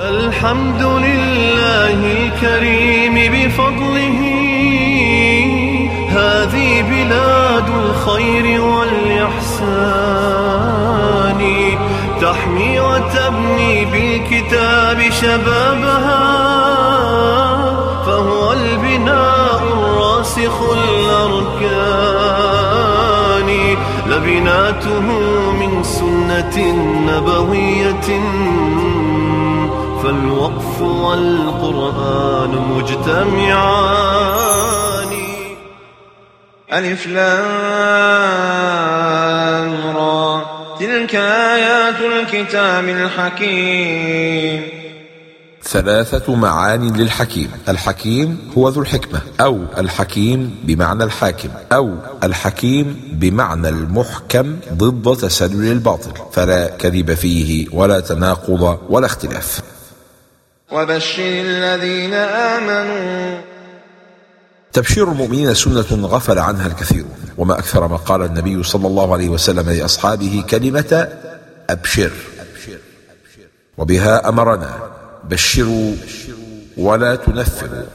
الحمد لله الكريم بفضله. هذه بلاد الخير والإحسان. تحمي وتبني بالكتاب شبابها. فهو البناء الراسخ الأركان. لبناته من سنة نبوية. فالوقف والقرآن مجتمعان. ألف لام را. تلك آيات الكتاب الحكيم. ثلاثة معان للحكيم. الحكيم هو ذو الحكمة. أو الحكيم بمعنى الحاكم. أو الحكيم بمعنى المحكم ضد تسلل الباطل. فلا كذب فيه ولا تناقض ولا اختلاف. وبشر الذين آمنوا. تبشير المؤمنين سنة غفل عنها الكثير وما أكثر ما قال النبي صلى الله عليه وسلم لأصحابه كلمة أبشر. وبها أمرنا بشروا ولا تنفروا.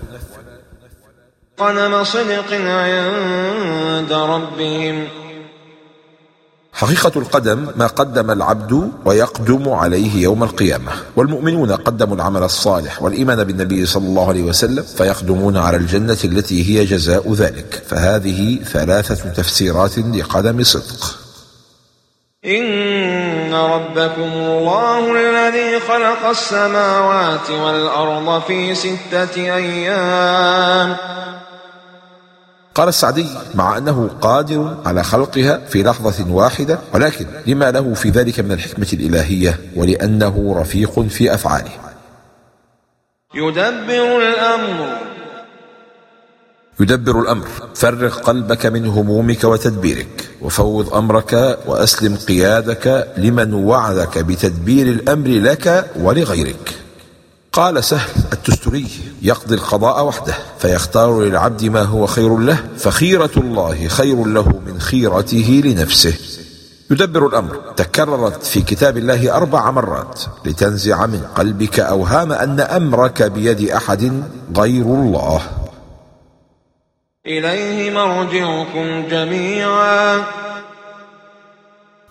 قدم صدق عند ربهم. حقيقة القدم ما قدم العبد ويقدم عليه يوم القيامة. والمؤمنون قدموا العمل الصالح والإيمان بالنبي صلى الله عليه وسلم فيقدمون على الجنة التي هي جزاء ذلك. فهذه ثلاثة تفسيرات لقدم صدق. إن ربكم الله الذي خلق السماوات والأرض في ستة أيام. قال السعدي مع أنه قادر على خلقها في لحظة واحدة ولكن لما له في ذلك من الحكمة الإلهية ولأنه رفيق في أفعاله. يدبر الأمر. يدبر الأمر. فرغ قلبك من همومك وتدبيرك وفوض أمرك وأسلم قيادك لمن وعدك بتدبير الأمر لك ولغيرك. قال سهل التستري يقضي القضاء وحده فيختار للعبد ما هو خير له فخيرة الله خير له من خيرته لنفسه. يدبر الأمر. تكررت في كتاب الله أربع مرات. لتنزع من قلبك أوهام أن أمرك بيد أحد غير الله. إليه مرجعكم جميعا.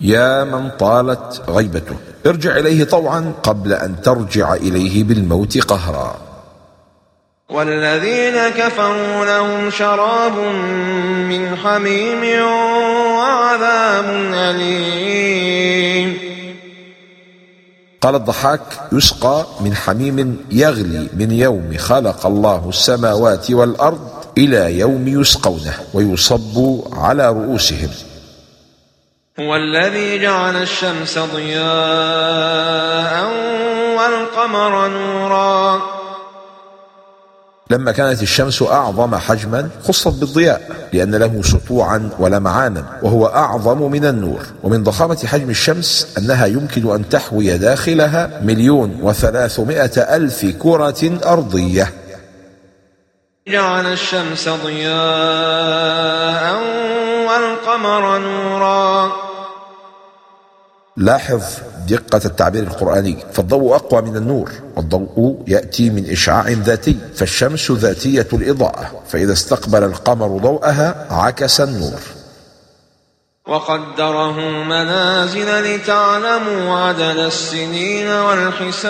يا من طالت غيبته ارجع إليه طوعا قبل أن ترجع إليه بالموت قهرا. والذين كفروا لهم شراب من حميم وعذاب أليم. قال الضحاك يسقى من حميم يغلي من يوم خلق الله السماوات والأرض إلى يوم يسقونه ويصب على رؤوسهم. هو الذي جعل الشمس ضياء والقمر نورا. لما كانت الشمس أعظم حجما خصت بالضياء لأن له سطوعا ولمعانا وهو أعظم من النور. ومن ضخامة حجم الشمس أنها يمكن أن تحوي داخلها مليون وثلاثمائة ألف كرة أرضية. جعل الشمس ضياء والقمر نورا. لاحظ دقة التعبير القرآني. فالضوء أقوى من النور والضوء يأتي من إشعاع ذاتي فالشمس ذاتية الإضاءة. فإذا استقبل القمر ضوءها عكس النور. وقدره منازل لتعلموا عدد السنين والحساب.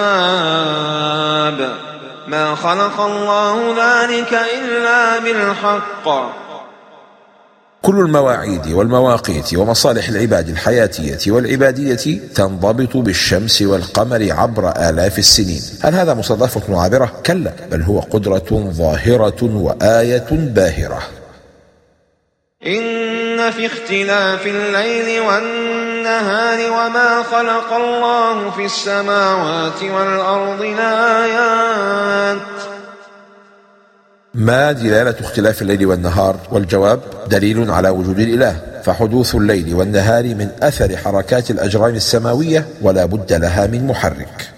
ما خلق الله ذلك إلا بالحق. كل المواعيد والمواقيت ومصالح العباد الحياتية والعبادية تنضبط بالشمس والقمر عبر آلاف السنين هل هذا مصادفة عابرة؟ كلا بل هو قدرة ظاهرة وآية باهرة إن في اختلاف الليل والنهار وما خلق الله في السماوات والأرض لآيات ما دلالة اختلاف الليل والنهار والجواب دليل على وجود الإله فحدوث الليل والنهار من أثر حركات الأجرام السماوية ولا بد لها من محرك.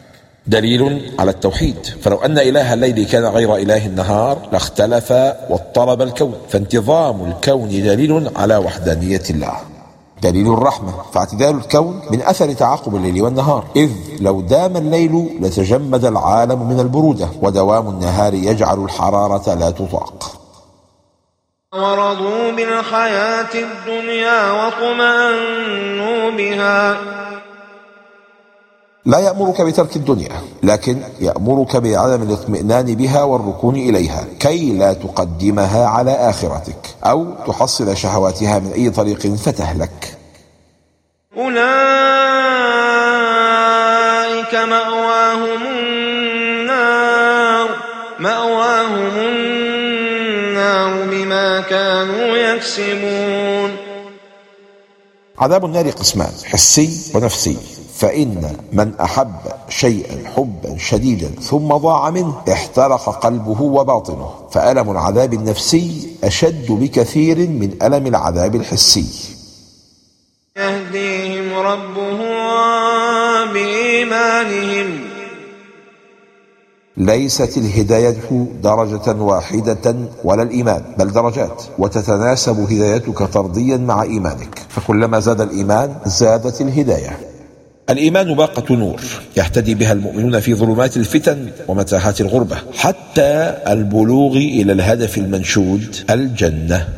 دليل على التوحيد فلو أن إله الليل كان غير إله النهار لاختلف واضطرب الكون فانتظام الكون دليل على وحدانية الله. دليل الرحمة فاعتدال الكون من أثر تعاقب الليل والنهار. إذ لو دام الليل لتجمد العالم من البرودة ودوام النهار يجعل الحرارة لا تطاق. ورضوا بالحياة الدنيا واطمأنوا بها. لا يأمرك بترك الدنيا لكن يأمرك بعدم الاطمئنان بها والركون إليها كي لا تقدمها على آخرتك أو تحصل شهواتها من أي طريق فتهلك. أولئك مأواهم النار مأواهم النار بما كانوا يكسبون. عذاب النار قسمان حسي ونفسي. فإن من أحب شيئا حبا شديدا ثم ضاع منه احترق قلبه وباطنه. فألم العذاب النفسي أشد بكثير من ألم العذاب الحسي. يهديهم ربهم بإيمانهم. ليست الهداية درجة واحدة ولا الإيمان بل درجات. وتتناسب هدايتك طرديا مع إيمانك. فكلما زاد الإيمان زادت الهداية. الإيمان باقة نور يهتدي بها المؤمنون في ظلمات الفتن ومتاهات الغربة حتى البلوغ إلى الهدف المنشود الجنة.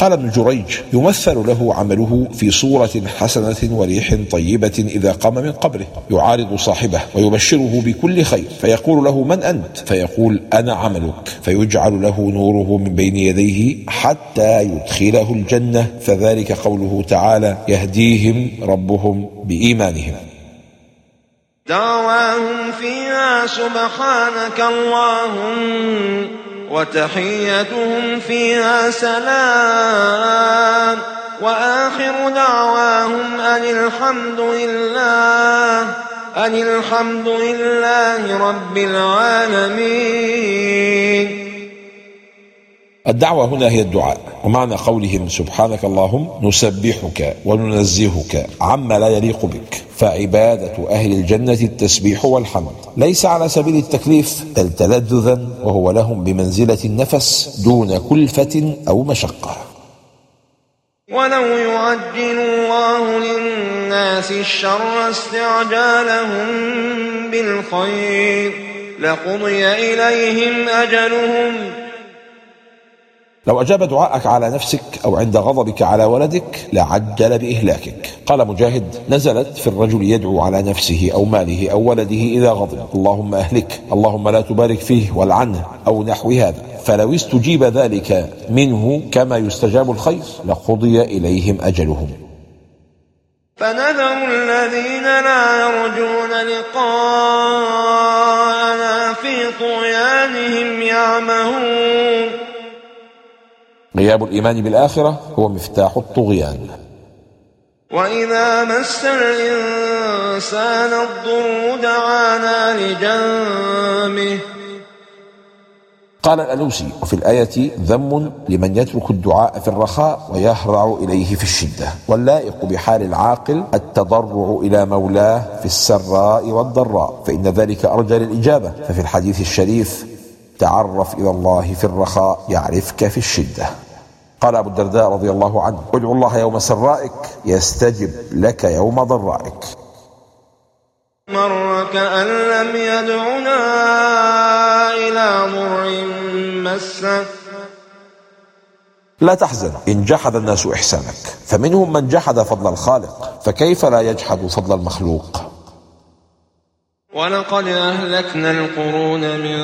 قال ابن جريج يمثل له عمله في صورة حسنة وريح طيبة إذا قام من قبره يعارض صاحبه ويبشره بكل خير فيقول له من أنت؟ فيقول أنا عملك. فيجعل له نوره من بين يديه حتى يدخله الجنة فذلك قوله تعالى يهديهم ربهم بإيمانهم. دعواهم فيها سبحانك اللهم. وتحيتهم فيها سلام. وآخر دعواهم أن الحمد لله أن الحمد لله رب العالمين. الدعوة هنا هي الدعاء. ومعنى قولهم سبحانك اللهم نسبحك وننزهك عما لا يليق بك. فعبادة أهل الجنة التسبيح والحمد. ليس على سبيل التكليف. بل تلذذا وهو لهم بمنزلة النفس دون كلفة أو مشقة. ولو يعجل الله للناس الشر استعجالهم بالخير لقضي إليهم أجلهم لو أجاب دعاءك على نفسك أو عند غضبك على ولدك لعجل بإهلاكك. قال مجاهد نزلت في الرجل يدعو على نفسه أو ماله أو ولده إذا غضب. اللهم أهلك اللهم لا تبارك فيه والعنه أو نحو هذا. فلو استجيب ذلك منه كما يستجاب الخير لقضي إليهم أجلهم. فنذر الذين لا يرجون لقاءنا في طغيانهم يعمهون. غياب الإيمان بالآخرة هو مفتاح الطغيان. وإذا مس الإنسان الضر دعانا لجنبه. قال الألوسي وفي الآية ذم لمن يترك الدعاء في الرخاء ويهرع إليه في الشدة واللائق بحال العاقل التضرع إلى مولاه في السراء والضراء فإن ذلك أرجى للإجابة. ففي الحديث الشريف تعرف إلى الله في الرخاء يعرفك في الشدة. قال أبو الدرداء رضي الله عنه ادعو الله يوم سرائك يستجب لك يوم ضرائك. مر كأن لم يدعنا إلى ضر مسه. لا تحزن إن جحد الناس إحسانك فمنهم من جحد فضل الخالق فكيف لا يجحد فضل المخلوق؟ ولقد أهلكنا القرون من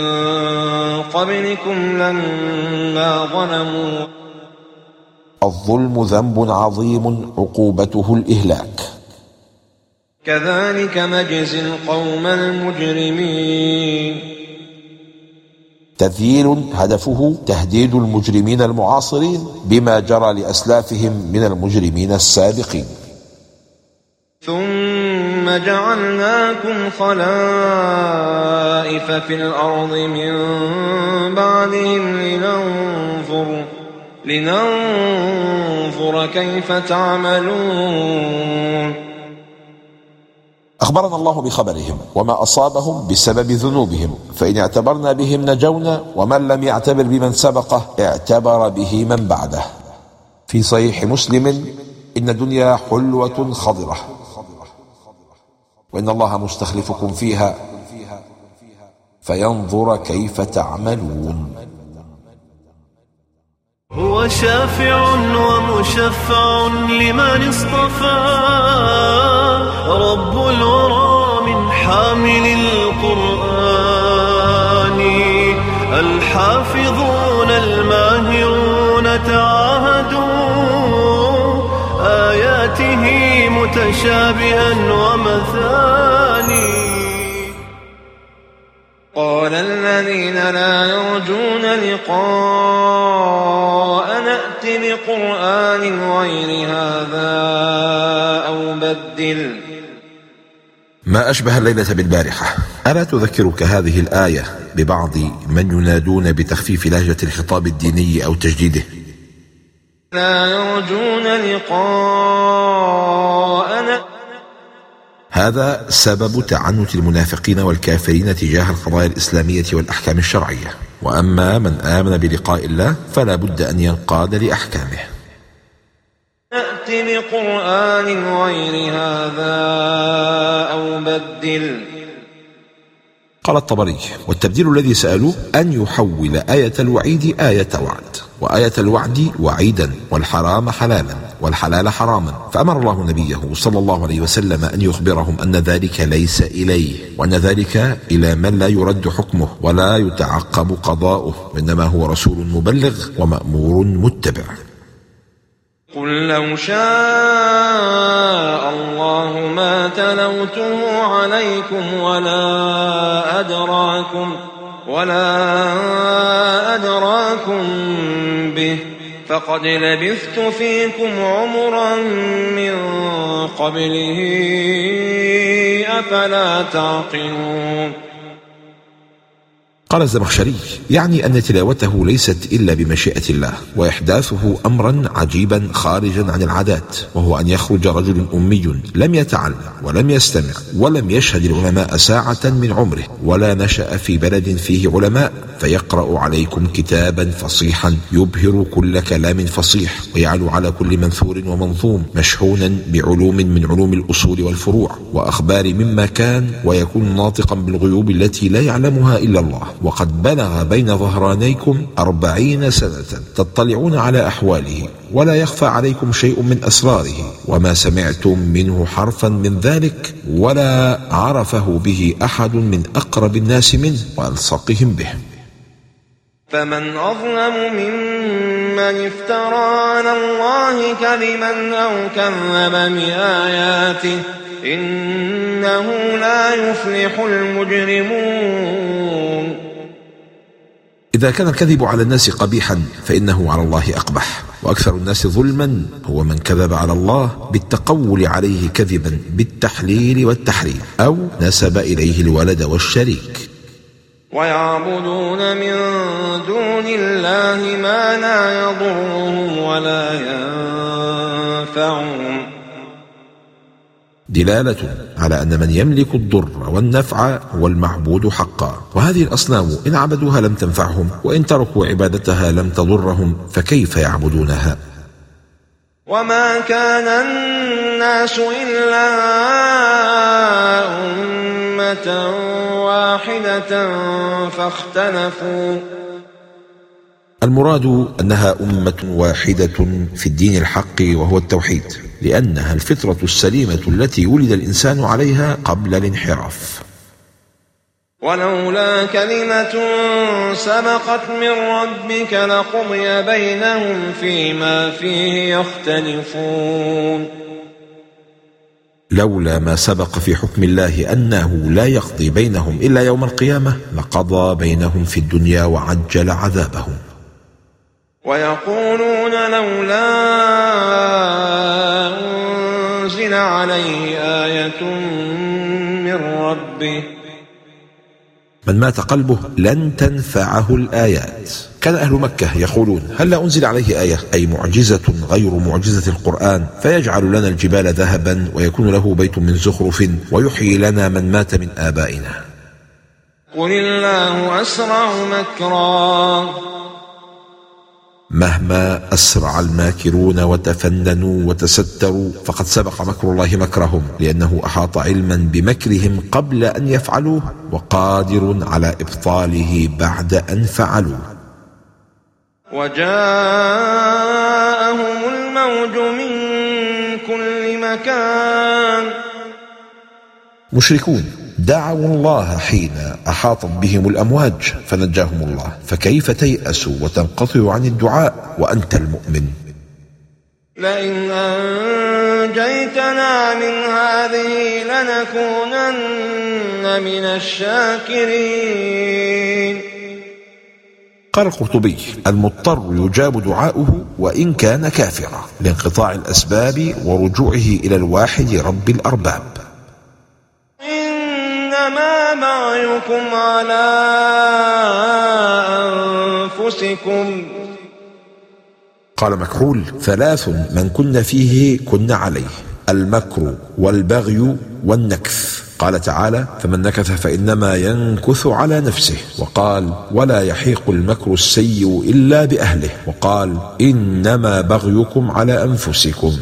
قبلكم لما ظلموا. الظلم ذنب عظيم عقوبته الإهلاك. كذلك نجزي القوم المجرمين. تذييل هدفه تهديد المجرمين المعاصرين بما جرى لأسلافهم من المجرمين السابقين. ثم جعلناكم خلائف في الأرض من بعدهم لننظر لننظر كيف تعملون. أخبرنا الله بخبرهم وما أصابهم بسبب ذنوبهم فإن اعتبرنا بهم نجونا ومن لم يعتبر بمن سبقه اعتبر به من بعده. في صحيح مسلم إن الدنيا حلوة خضرة. وإن الله مستخلفكم فيها فينظر كيف تعملون. شافع ومشفع لمن اصطفى. رب الورى من حامل القرآن. الحافظون الماهرون تعاهدوا. آياته متشابها ومثاني قال الذين لا يرجون لقاء نأت بقرآن غير هذا أو بدل. ما أشبه الليلة بالبارحة. ألا تذكرك هذه الآية ببعض من ينادون بتخفيف لهجة الخطاب الديني أو تجديده؟ لا يرجون لقاء نأت هذا سبب تعنت المنافقين والكافرين تجاه القضايا الإسلامية والأحكام الشرعية. وأما من آمن بلقاء الله فلا بد أن ينقاد لأحكامه. نأت بقرآن غير هذا أو بدل. قال الطبري والتبديل الذي سألوه أن يحول آية الوعيد آية وعد وآية الوعد وعيدا والحرام حلالا والحلال حراما. فأمر الله نبيه صلى الله عليه وسلم أن يخبرهم أن ذلك ليس إليه وأن ذلك إلى من لا يرد حكمه ولا يتعقب قضاؤه وإنما هو رسول مبلغ ومأمور متبع. قل لو شاء الله ما تلوته عليكم ولا أدراكم ولا أدراكم به فقد لبثت فيكم عمرا من قبله أفلا تعقلون قال الزمخشري يعني أن تلاوته ليست إلا بمشيئة الله وإحداثه أمرا عجيبا خارجا عن العادات وهو أن يخرج رجل أمي لم يتعلم ولم يستمع ولم يشهد العلماء ساعة من عمره ولا نشأ في بلد فيه علماء فيقرأ عليكم كتابا فصيحا يبهر كل كلام فصيح ويعلو على كل منثور ومنظوم مشحونا بعلوم من علوم الأصول والفروع وأخبار مما كان ويكون ناطقا بالغيوب التي لا يعلمها إلا الله. وقد بلغ بين ظهرانيكم أربعين سنة تطلعون على أحواله ولا يخفى عليكم شيء من أسراره وما سمعتم منه حرفا من ذلك ولا عرفه به أحد من أقرب الناس منه وألصقهم به. فمن أظلم ممن افترى على الله كذبا أو كذب بآياته إنه لا يفلح المجرمون. إذا كان الكذب على الناس قبيحا فإنه على الله أقبح. وأكثر الناس ظلما هو من كذب على الله بالتقول عليه كذبا بالتحليل والتحريم أو نسب إليه الولد والشريك. ويعبدون من دون الله ما لا يضرهم ولا ينفعهم. دلالة على أن من يملك الضر والنفع هو المعبود حقا. وهذه الأصنام إن عبدوها لم تنفعهم وإن تركوا عبادتها لم تضرهم فكيف يعبدونها؟ وما كان الناس إلا أمة واحدة فاختلفوا. المراد أنها أمة واحدة في الدين الحق وهو التوحيد لأنها الفطرة السليمة التي ولد الإنسان عليها قبل الانحراف. ولولا كلمة سبقت من ربك لقضي بينهم فيما فيه يختلفون. لولا ما سبق في حكم الله أنه لا يقضي بينهم إلا يوم القيامة لقضى بينهم في الدنيا وعجل عذابهم. ويقولون لولا أنزل عليه آية من ربه. من مات قلبه لن تنفعه الآيات. كان أهل مكة يقولون هل لا أنزل عليه آية؟ أي معجزة غير معجزة القرآن؟ فيجعل لنا الجبال ذهبا ويكون له بيت من زخرف ويحيي لنا من مات من آبائنا. قل الله أسرع مكرا. مهما أسرع الماكرون وتفننوا وتستروا فقد سبق مكر الله مكرهم لأنه أحاط علما بمكرهم قبل أن يفعلوه وقادر على إبطاله بعد أن فعلوه. وجاءهم الموج من كل مكان. مشركون دعوا الله حين احاطت بهم الأمواج فنجاهم الله. فكيف تياسوا وتنقطعوا عن الدعاء وأنت المؤمن؟ لئن أنجيتنا من هذه لنكونن من الشاكرين. قال القرطبي المضطر يجاب دعاؤه وإن كان كافرا لانقطاع الأسباب ورجوعه إلى الواحد رب الأرباب. إنما معيكم على أنفسكم. قال مكحول ثلاث من كن فيه كن عليه المكر والبغي والنكث. قال تعالى فمن نكث فإنما ينكث على نفسه. وقال ولا يحيق المكر السيء إلا بأهله. وقال إنما بغيكم على أنفسكم.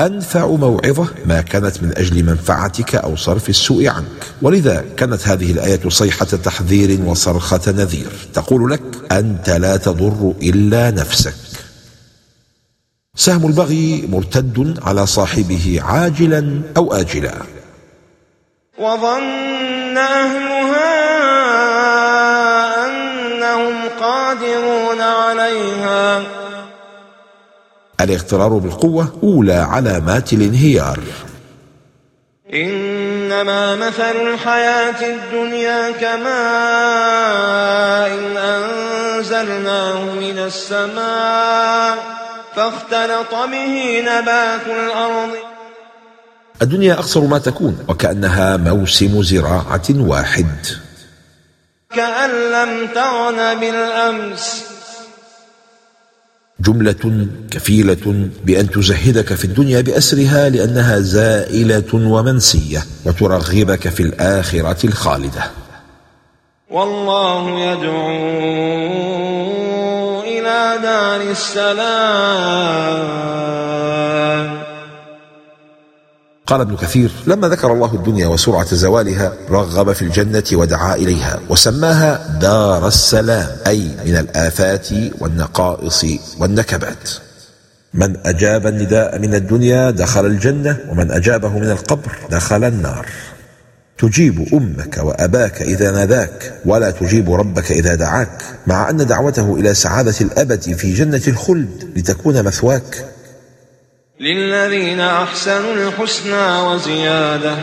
أنفع موعظة ما كانت من أجل منفعتك أو صرف السوء عنك. ولذا كانت هذه الآية صيحة تحذير وصرخة نذير. تقول لك أنت لا تضر إلا نفسك. سهم البغي مرتد على صاحبه عاجلا أو اجلا. وظن أهلها أنهم قادرون عليها. الاغترار بالقوة أولى علامات الانهيار. إنما مثل الحياة الدنيا كماء إن أنزلناه من السماء فاختلط به نبات الأرض. الدنيا أقصر ما تكون وكأنها موسم زراعة واحد. كأن لم تغن بالأمس جملة كفيلة بأن تزهدك في الدنيا بأسرها لأنها زائلة ومنسية وترغبك في الآخرة الخالدة. والله يدعو إلى دار السلام. قال ابن كثير لما ذكر الله الدنيا وسرعة زوالها رغب في الجنة ودعا إليها وسماها دار السلام أي من الآفات والنقائص والنكبات. من أجاب النداء من الدنيا دخل الجنة ومن أجابه من القبر دخل النار. تجيب أمك وأباك إذا ناداك ولا تجيب ربك إذا دعاك مع أن دعوته إلى سعادة الأبد في جنة الخلد لتكون مثواك. للذين أحسنوا الحسنى وزيادة.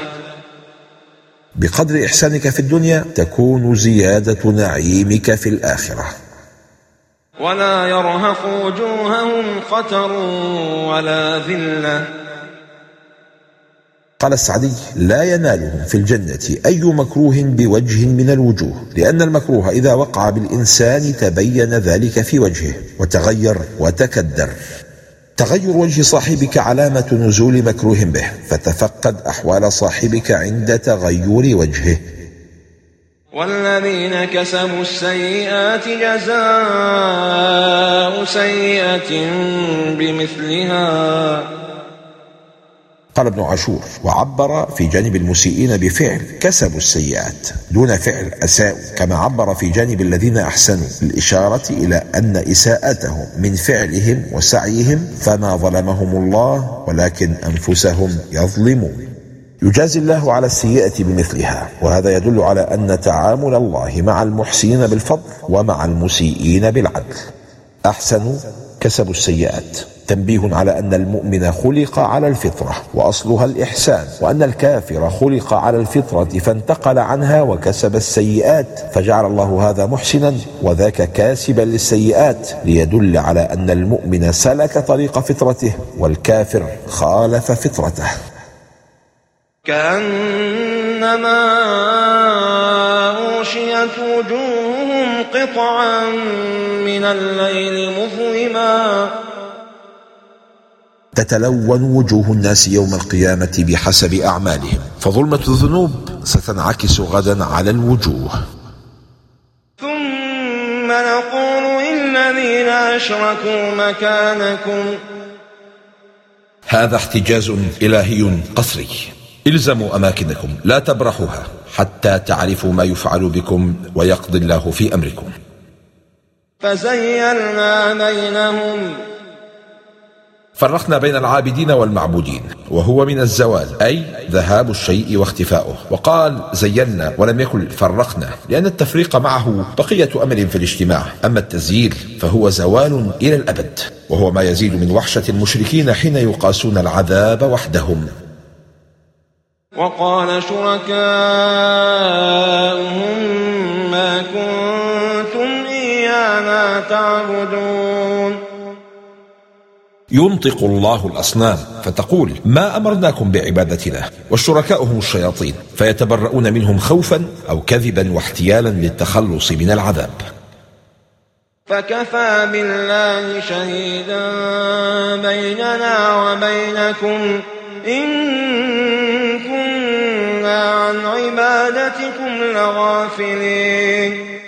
بقدر إحسانك في الدنيا تكون زيادة نعيمك في الآخرة. ولا يرهق وجوههم قتر ولا ذلة. قال السعدي لا ينالهم في الجنة أي مكروه بوجه من الوجوه لأن المكروه إذا وقع بالإنسان تبين ذلك في وجهه وتغير وتكدر. تغير وجه صاحبك علامة نزول مكروه به فتفقد أحوال صاحبك عند تغير وجهه. والذين كسبوا السيئات جزاء سيئة بمثلها. قال ابن عاشور وعبر في جانب المسيئين بفعل كسبوا السيئات دون فعل اساءوا كما عبر في جانب الذين أحسنوا للإشارة إلى أن إساءتهم من فعلهم وسعيهم فما ظلمهم الله ولكن أنفسهم يظلمون. يجازي الله على السيئة بمثلها وهذا يدل على أن تعامل الله مع المحسنين بالفضل ومع المسيئين بالعدل. أحسنوا كسبوا السيئات. تنبيه على أن المؤمن خلق على الفطرة وأصلها الإحسان وأن الكافر خلق على الفطرة فانتقل عنها وكسب السيئات فجعل الله هذا محسنا وذاك كاسبا للسيئات ليدل على أن المؤمن سلك طريق فطرته والكافر خالف فطرته. كأنما أوشيت وجوههم قطعا من الليل مظلما. تتلون وجوه الناس يوم القيامة بحسب أعمالهم. فظلمة الذنوب ستنعكس غدا على الوجوه. ثم نقول إن الذين أشركوا مكانكم. هذا احتجاز إلهي قصري. الزموا أماكنكم لا تبرحوها حتى تعرفوا ما يفعل بكم ويقضي الله في أمركم. فزيلنا بينهم. فرقنا بين العابدين والمعبودين وهو من الزوال أي ذهاب الشيء واختفاؤه. وقال زينا ولم يكن فرقنا لأن التفريق معه بقية أمر في الاجتماع. أما التزييل فهو زوال إلى الأبد وهو ما يزيد من وحشة المشركين حين يقاسون العذاب وحدهم. وقال شركاؤهم ما كنتم إيانا تعبدون. ينطق الله الأصنام فتقول ما أمرناكم بعبادتنا والشركاء هم الشياطين فيتبرؤون منهم خوفا أو كذبا واحتيالا للتخلص من العذاب. فكفى بالله شهيدا بيننا وبينكم. إن كنا عن عبادتكم لغافلين.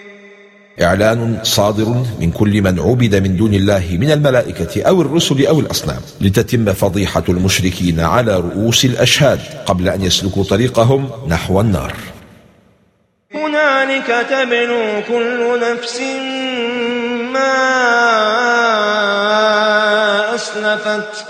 إعلان صادر من كل من عبد من دون الله من الملائكة أو الرسل أو الأصنام لتتم فضيحة المشركين على رؤوس الأشهاد قبل أن يسلكوا طريقهم نحو النار. هنالك تبلو كل نفس ما أسلفت.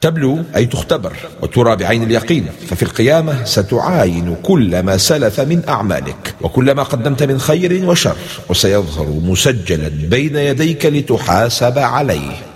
تبلو أي تختبر وترى بعين اليقين ففي القيامة ستعاين كل ما سلف من أعمالك وكل ما قدمت من خير وشر وسيظهر مسجلا بين يديك لتحاسب عليه.